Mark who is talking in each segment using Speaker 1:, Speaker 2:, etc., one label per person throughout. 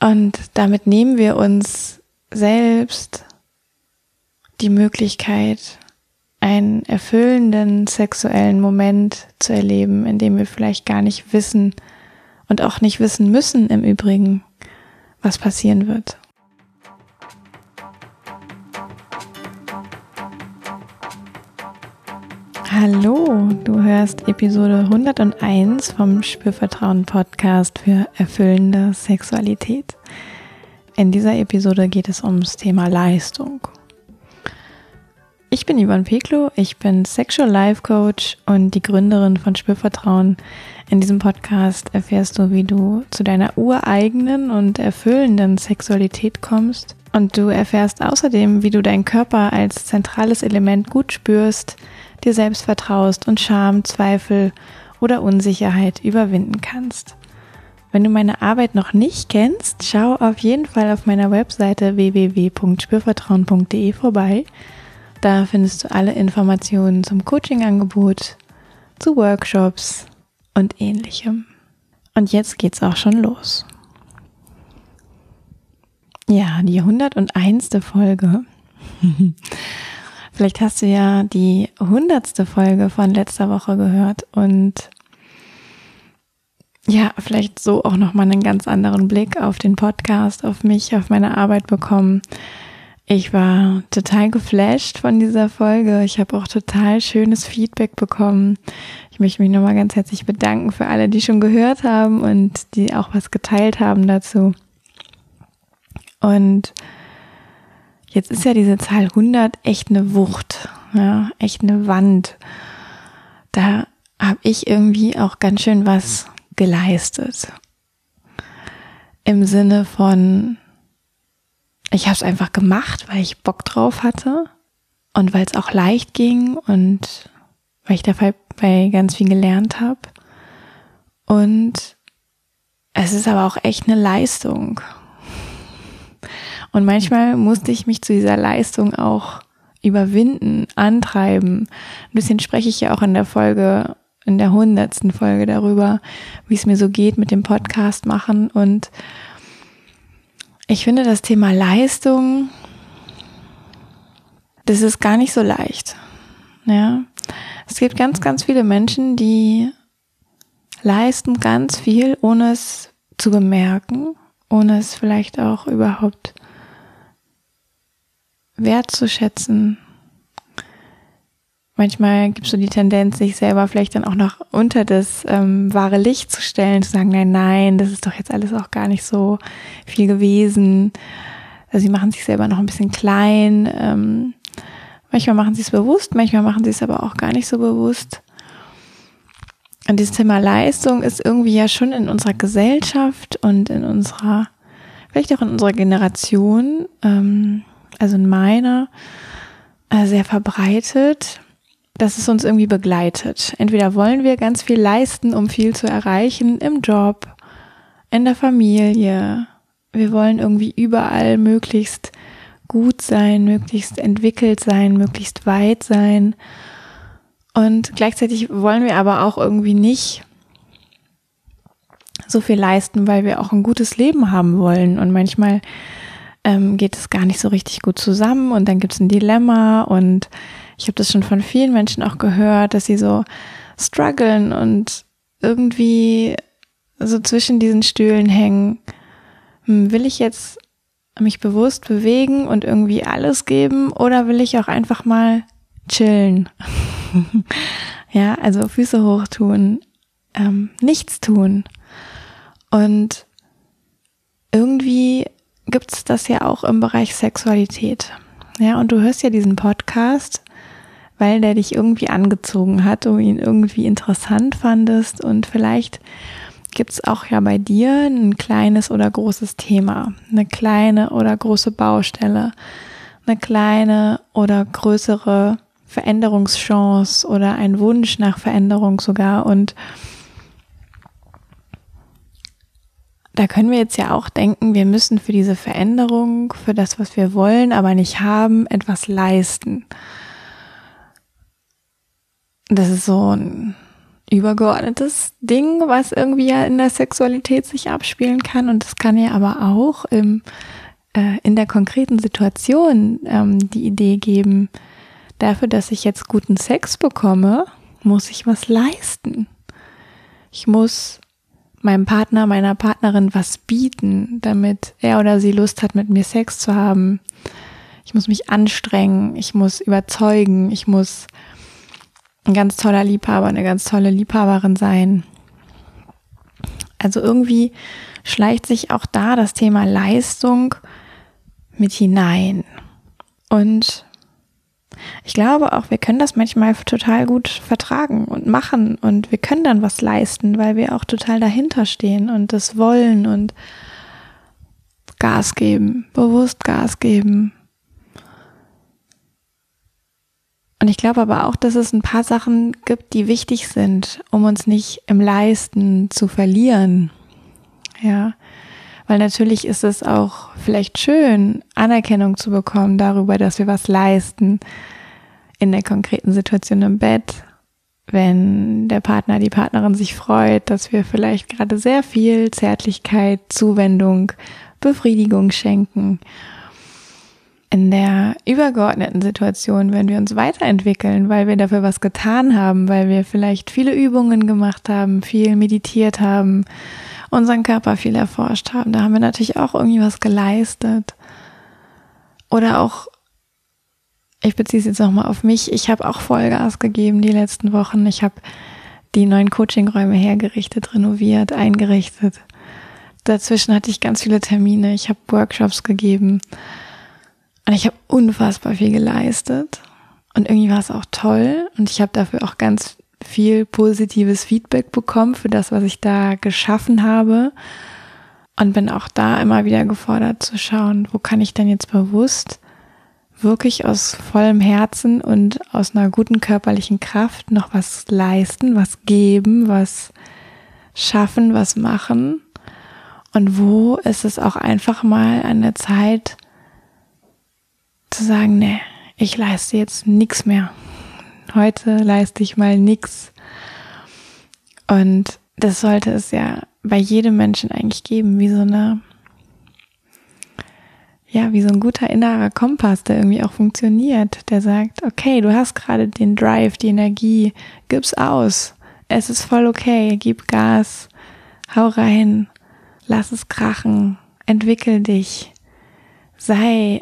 Speaker 1: Und damit nehmen wir uns selbst die Möglichkeit, einen erfüllenden sexuellen Moment zu erleben, in dem wir vielleicht gar nicht wissen und auch nicht wissen müssen im Übrigen, was passieren wird. Hallo, du hörst Episode 101 vom Spürvertrauen Podcast für erfüllende Sexualität. In dieser Episode geht es ums Thema Leistung. Ich bin Ivan Peklo, ich bin Sexual Life Coach und die Gründerin von Spürvertrauen. In diesem Podcast erfährst du, wie du zu deiner ureigenen und erfüllenden Sexualität kommst. Und du erfährst außerdem, wie du deinen Körper als zentrales Element gut spürst, dir selbst vertraust und Scham, Zweifel oder Unsicherheit überwinden kannst. Wenn du meine Arbeit noch nicht kennst, schau auf jeden Fall auf meiner Webseite www.spürvertrauen.de vorbei. Da findest du alle Informationen zum Coachingangebot, zu Workshops und ähnlichem. Und jetzt geht's auch schon los. Ja, die 101. Folge. Vielleicht hast du ja die hundertste Folge von letzter Woche gehört und ja, vielleicht so auch nochmal einen ganz anderen Blick auf den Podcast, auf mich, auf meine Arbeit bekommen. Ich war total geflasht von dieser Folge. Ich habe auch total schönes Feedback bekommen. Ich möchte mich nochmal ganz herzlich bedanken für alle, die schon gehört haben und die auch was geteilt haben dazu. Und Jetzt ist ja diese Zahl 100 echt eine Wucht, ja, echt eine Wand. Da habe ich irgendwie auch ganz schön was geleistet. Im Sinne von, ich habe es einfach gemacht, weil ich Bock drauf hatte und weil es auch leicht ging und weil ich dabei ganz viel gelernt habe. Und es ist aber auch echt eine Leistung. Und manchmal musste ich mich zu dieser Leistung auch überwinden, antreiben. Ein bisschen spreche ich ja auch in der Folge, in der hundertsten Folge darüber, wie es mir so geht mit dem Podcast machen. Und ich finde das Thema Leistung, das ist gar nicht so leicht. Ja. Es gibt ganz, ganz viele Menschen, die leisten ganz viel, ohne es zu bemerken, ohne es vielleicht auch überhaupt wertzuschätzen. Manchmal gibt es so die Tendenz, sich selber vielleicht dann auch noch unter das ähm, wahre Licht zu stellen, zu sagen, nein, nein, das ist doch jetzt alles auch gar nicht so viel gewesen. Also sie machen sich selber noch ein bisschen klein. Ähm, manchmal machen sie es bewusst, manchmal machen sie es aber auch gar nicht so bewusst. Und dieses Thema Leistung ist irgendwie ja schon in unserer Gesellschaft und in unserer, vielleicht auch in unserer Generation ähm, also in meiner, äh, sehr verbreitet, dass es uns irgendwie begleitet. Entweder wollen wir ganz viel leisten, um viel zu erreichen im Job, in der Familie. Wir wollen irgendwie überall möglichst gut sein, möglichst entwickelt sein, möglichst weit sein. Und gleichzeitig wollen wir aber auch irgendwie nicht so viel leisten, weil wir auch ein gutes Leben haben wollen. Und manchmal ähm, geht es gar nicht so richtig gut zusammen und dann gibt es ein Dilemma und ich habe das schon von vielen Menschen auch gehört, dass sie so strugglen und irgendwie so zwischen diesen Stühlen hängen. Hm, will ich jetzt mich bewusst bewegen und irgendwie alles geben oder will ich auch einfach mal chillen? ja, also Füße hoch tun, ähm, nichts tun. Und irgendwie gibt es das ja auch im Bereich Sexualität. Ja, und du hörst ja diesen Podcast, weil der dich irgendwie angezogen hat, du ihn irgendwie interessant fandest und vielleicht gibt es auch ja bei dir ein kleines oder großes Thema, eine kleine oder große Baustelle, eine kleine oder größere Veränderungschance oder ein Wunsch nach Veränderung sogar und da können wir jetzt ja auch denken, wir müssen für diese Veränderung, für das, was wir wollen, aber nicht haben, etwas leisten. Das ist so ein übergeordnetes Ding, was irgendwie ja in der Sexualität sich abspielen kann. Und es kann ja aber auch im, äh, in der konkreten Situation ähm, die Idee geben, dafür, dass ich jetzt guten Sex bekomme, muss ich was leisten. Ich muss meinem Partner, meiner Partnerin was bieten, damit er oder sie Lust hat, mit mir Sex zu haben. Ich muss mich anstrengen, ich muss überzeugen, ich muss ein ganz toller Liebhaber, eine ganz tolle Liebhaberin sein. Also irgendwie schleicht sich auch da das Thema Leistung mit hinein. Und ich glaube auch, wir können das manchmal total gut vertragen und machen und wir können dann was leisten, weil wir auch total dahinter stehen und das wollen und Gas geben, bewusst Gas geben. Und ich glaube aber auch, dass es ein paar Sachen gibt, die wichtig sind, um uns nicht im Leisten zu verlieren. Ja, weil natürlich ist es auch vielleicht schön, Anerkennung zu bekommen darüber, dass wir was leisten in der konkreten Situation im Bett, wenn der Partner, die Partnerin sich freut, dass wir vielleicht gerade sehr viel Zärtlichkeit, Zuwendung, Befriedigung schenken. In der übergeordneten Situation, wenn wir uns weiterentwickeln, weil wir dafür was getan haben, weil wir vielleicht viele Übungen gemacht haben, viel meditiert haben, unseren Körper viel erforscht haben, da haben wir natürlich auch irgendwie was geleistet. Oder auch, ich beziehe es jetzt nochmal auf mich, ich habe auch Vollgas gegeben die letzten Wochen. Ich habe die neuen Coachingräume hergerichtet, renoviert, eingerichtet. Dazwischen hatte ich ganz viele Termine, ich habe Workshops gegeben und ich habe unfassbar viel geleistet. Und irgendwie war es auch toll. Und ich habe dafür auch ganz viel positives Feedback bekommen für das, was ich da geschaffen habe. Und bin auch da immer wieder gefordert zu schauen, wo kann ich denn jetzt bewusst wirklich aus vollem Herzen und aus einer guten körperlichen Kraft noch was leisten, was geben, was schaffen, was machen. Und wo ist es auch einfach mal an der Zeit, zu sagen, nee, ich leiste jetzt nichts mehr. Heute leiste ich mal nichts. Und das sollte es ja bei jedem Menschen eigentlich geben, wie so eine, ja, wie so ein guter innerer Kompass, der irgendwie auch funktioniert, der sagt, okay, du hast gerade den Drive, die Energie, gib's aus. Es ist voll okay, gib Gas, hau rein, lass es krachen, entwickel dich, sei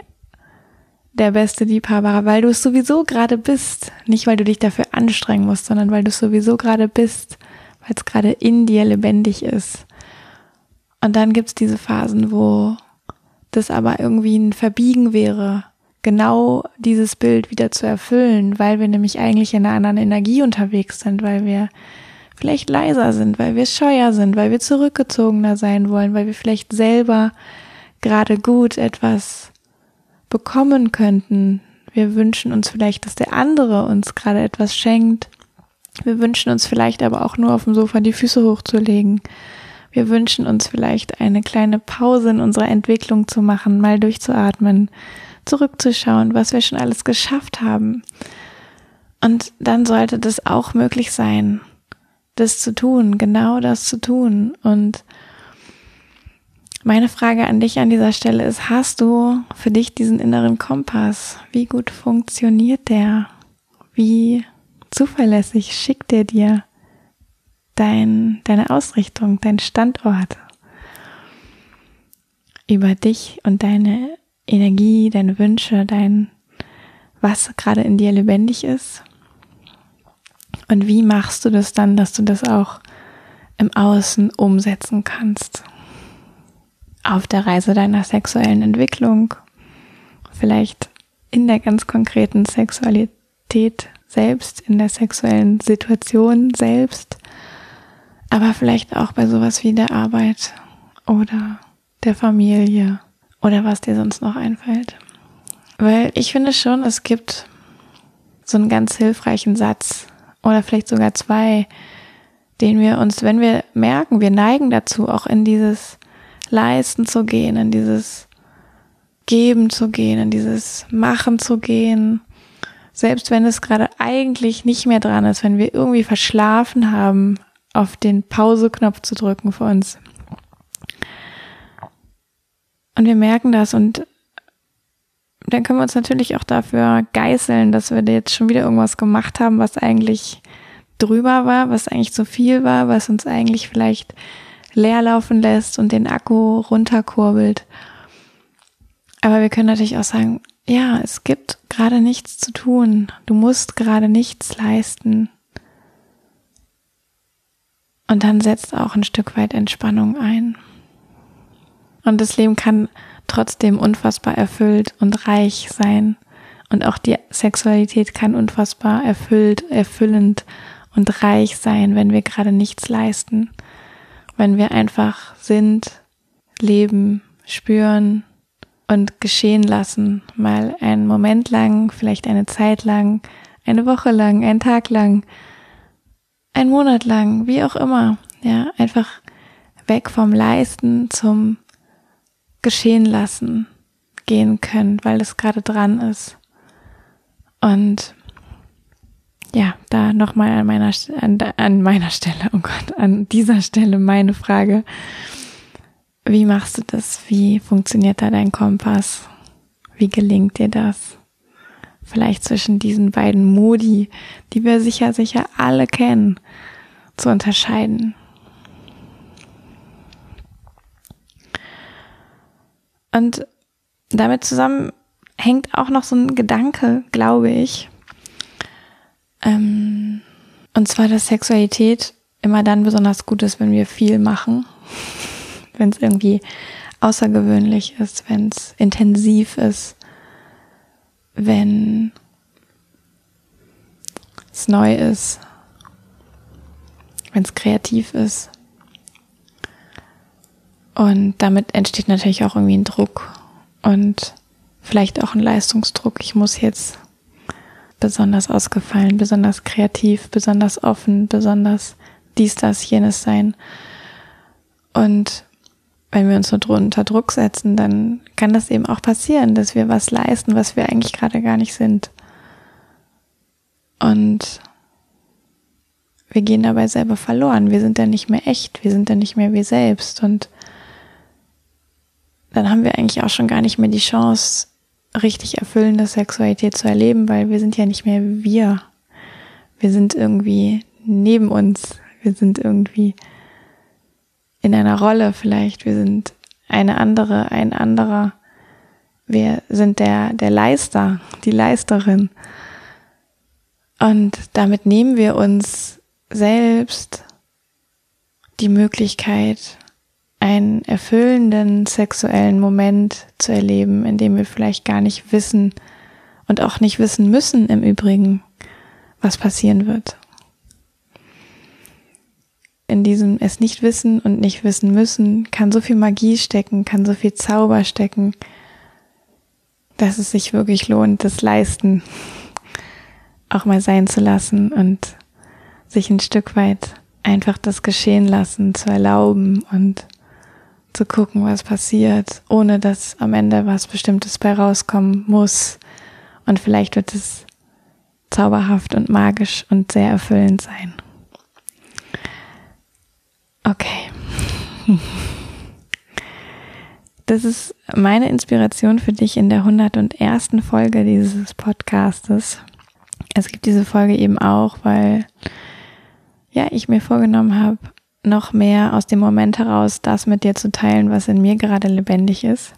Speaker 1: der beste Liebhaber, weil du es sowieso gerade bist. Nicht, weil du dich dafür anstrengen musst, sondern weil du es sowieso gerade bist, weil es gerade in dir lebendig ist. Und dann gibt's diese Phasen, wo das aber irgendwie ein Verbiegen wäre, genau dieses Bild wieder zu erfüllen, weil wir nämlich eigentlich in einer anderen Energie unterwegs sind, weil wir vielleicht leiser sind, weil wir scheuer sind, weil wir zurückgezogener sein wollen, weil wir vielleicht selber gerade gut etwas bekommen könnten. Wir wünschen uns vielleicht, dass der andere uns gerade etwas schenkt. Wir wünschen uns vielleicht aber auch nur auf dem Sofa die Füße hochzulegen. Wir wünschen uns vielleicht eine kleine Pause in unserer Entwicklung zu machen, mal durchzuatmen, zurückzuschauen, was wir schon alles geschafft haben. Und dann sollte das auch möglich sein, das zu tun, genau das zu tun und meine Frage an dich an dieser Stelle ist, hast du für dich diesen inneren Kompass? Wie gut funktioniert der? Wie zuverlässig schickt er dir dein, deine Ausrichtung, dein Standort über dich und deine Energie, deine Wünsche, dein, was gerade in dir lebendig ist? Und wie machst du das dann, dass du das auch im Außen umsetzen kannst? Auf der Reise deiner sexuellen Entwicklung, vielleicht in der ganz konkreten Sexualität selbst, in der sexuellen Situation selbst, aber vielleicht auch bei sowas wie der Arbeit oder der Familie oder was dir sonst noch einfällt. Weil ich finde schon, es gibt so einen ganz hilfreichen Satz oder vielleicht sogar zwei, den wir uns, wenn wir merken, wir neigen dazu, auch in dieses Leisten zu gehen, in dieses Geben zu gehen, in dieses Machen zu gehen, selbst wenn es gerade eigentlich nicht mehr dran ist, wenn wir irgendwie verschlafen haben, auf den Pause-Knopf zu drücken für uns. Und wir merken das und dann können wir uns natürlich auch dafür geißeln, dass wir jetzt schon wieder irgendwas gemacht haben, was eigentlich drüber war, was eigentlich zu viel war, was uns eigentlich vielleicht leer laufen lässt und den Akku runterkurbelt. Aber wir können natürlich auch sagen, ja, es gibt gerade nichts zu tun. Du musst gerade nichts leisten. Und dann setzt auch ein Stück weit Entspannung ein. Und das Leben kann trotzdem unfassbar erfüllt und reich sein. Und auch die Sexualität kann unfassbar erfüllt, erfüllend und reich sein, wenn wir gerade nichts leisten. Wenn wir einfach sind, leben, spüren und geschehen lassen. Mal einen Moment lang, vielleicht eine Zeit lang, eine Woche lang, einen Tag lang, einen Monat lang, wie auch immer. Ja, einfach weg vom Leisten zum geschehen lassen gehen können, weil es gerade dran ist. Und ja, da nochmal an meiner, an, an meiner Stelle, oh Gott, an dieser Stelle meine Frage. Wie machst du das? Wie funktioniert da dein Kompass? Wie gelingt dir das? Vielleicht zwischen diesen beiden Modi, die wir sicher, sicher alle kennen, zu unterscheiden. Und damit zusammen hängt auch noch so ein Gedanke, glaube ich. Ähm, und zwar, dass Sexualität immer dann besonders gut ist, wenn wir viel machen, wenn es irgendwie außergewöhnlich ist, wenn es intensiv ist, wenn es neu ist, wenn es kreativ ist. Und damit entsteht natürlich auch irgendwie ein Druck und vielleicht auch ein Leistungsdruck. Ich muss jetzt besonders ausgefallen, besonders kreativ, besonders offen, besonders dies, das, jenes sein. Und wenn wir uns so unter Druck setzen, dann kann das eben auch passieren, dass wir was leisten, was wir eigentlich gerade gar nicht sind. Und wir gehen dabei selber verloren. Wir sind dann nicht mehr echt, wir sind dann nicht mehr wir selbst. Und dann haben wir eigentlich auch schon gar nicht mehr die Chance, richtig erfüllende Sexualität zu erleben, weil wir sind ja nicht mehr wir. Wir sind irgendwie neben uns. Wir sind irgendwie in einer Rolle vielleicht. Wir sind eine andere, ein anderer. Wir sind der, der Leister, die Leisterin. Und damit nehmen wir uns selbst die Möglichkeit, einen erfüllenden sexuellen Moment zu erleben, in dem wir vielleicht gar nicht wissen und auch nicht wissen müssen im Übrigen, was passieren wird. In diesem es nicht wissen und nicht wissen müssen kann so viel Magie stecken, kann so viel Zauber stecken, dass es sich wirklich lohnt, das Leisten auch mal sein zu lassen und sich ein Stück weit einfach das geschehen lassen zu erlauben und zu gucken, was passiert, ohne dass am Ende was Bestimmtes bei rauskommen muss. Und vielleicht wird es zauberhaft und magisch und sehr erfüllend sein. Okay. Das ist meine Inspiration für dich in der 101. Folge dieses Podcastes. Es gibt diese Folge eben auch, weil ja, ich mir vorgenommen habe, noch mehr aus dem Moment heraus das mit dir zu teilen, was in mir gerade lebendig ist.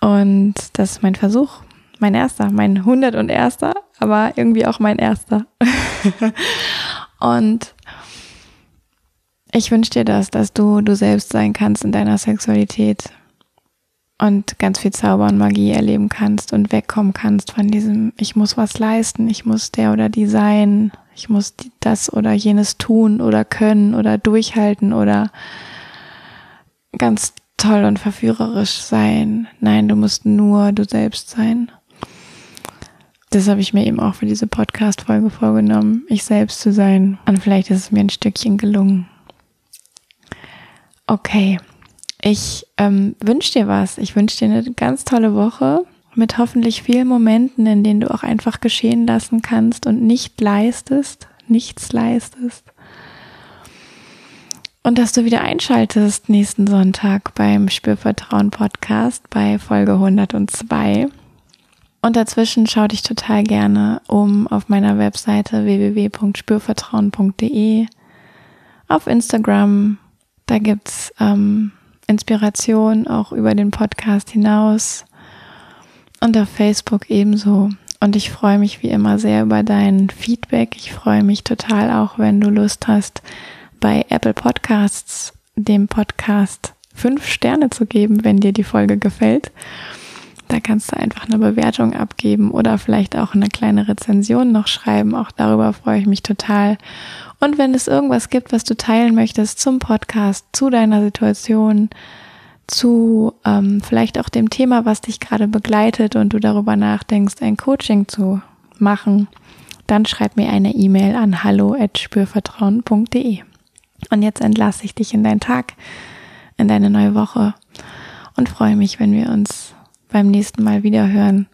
Speaker 1: Und das ist mein Versuch, mein erster, mein 101. aber irgendwie auch mein erster. und ich wünsche dir das, dass du du selbst sein kannst in deiner Sexualität und ganz viel Zauber und Magie erleben kannst und wegkommen kannst von diesem, ich muss was leisten, ich muss der oder die sein, ich muss das oder jenes tun oder können oder durchhalten oder ganz toll und verführerisch sein. Nein, du musst nur du selbst sein. Das habe ich mir eben auch für diese Podcast-Folge vorgenommen, ich selbst zu sein. Und vielleicht ist es mir ein Stückchen gelungen. Okay, ich ähm, wünsche dir was. Ich wünsche dir eine ganz tolle Woche. mit hoffentlich vielen Momenten, in denen du auch einfach geschehen lassen kannst und nicht leistest, nichts leistest. Und dass du wieder einschaltest nächsten Sonntag beim Spürvertrauen Podcast bei Folge 102. Und dazwischen schau dich total gerne um auf meiner Webseite www.spürvertrauen.de, auf Instagram, da gibt's ähm, Inspiration auch über den Podcast hinaus und auf Facebook ebenso. Und ich freue mich wie immer sehr über dein Feedback. Ich freue mich total auch, wenn du Lust hast, bei Apple Podcasts dem Podcast fünf Sterne zu geben, wenn dir die Folge gefällt. Da kannst du einfach eine Bewertung abgeben oder vielleicht auch eine kleine Rezension noch schreiben. Auch darüber freue ich mich total. Und wenn es irgendwas gibt, was du teilen möchtest zum Podcast, zu deiner Situation, zu ähm, vielleicht auch dem Thema, was dich gerade begleitet und du darüber nachdenkst, ein Coaching zu machen, dann schreib mir eine E-Mail an hallo@spürvertrauen.de. Und jetzt entlasse ich dich in deinen Tag, in deine neue Woche und freue mich, wenn wir uns beim nächsten Mal wieder hören.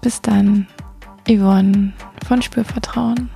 Speaker 1: Bis dann, Yvonne von Spürvertrauen.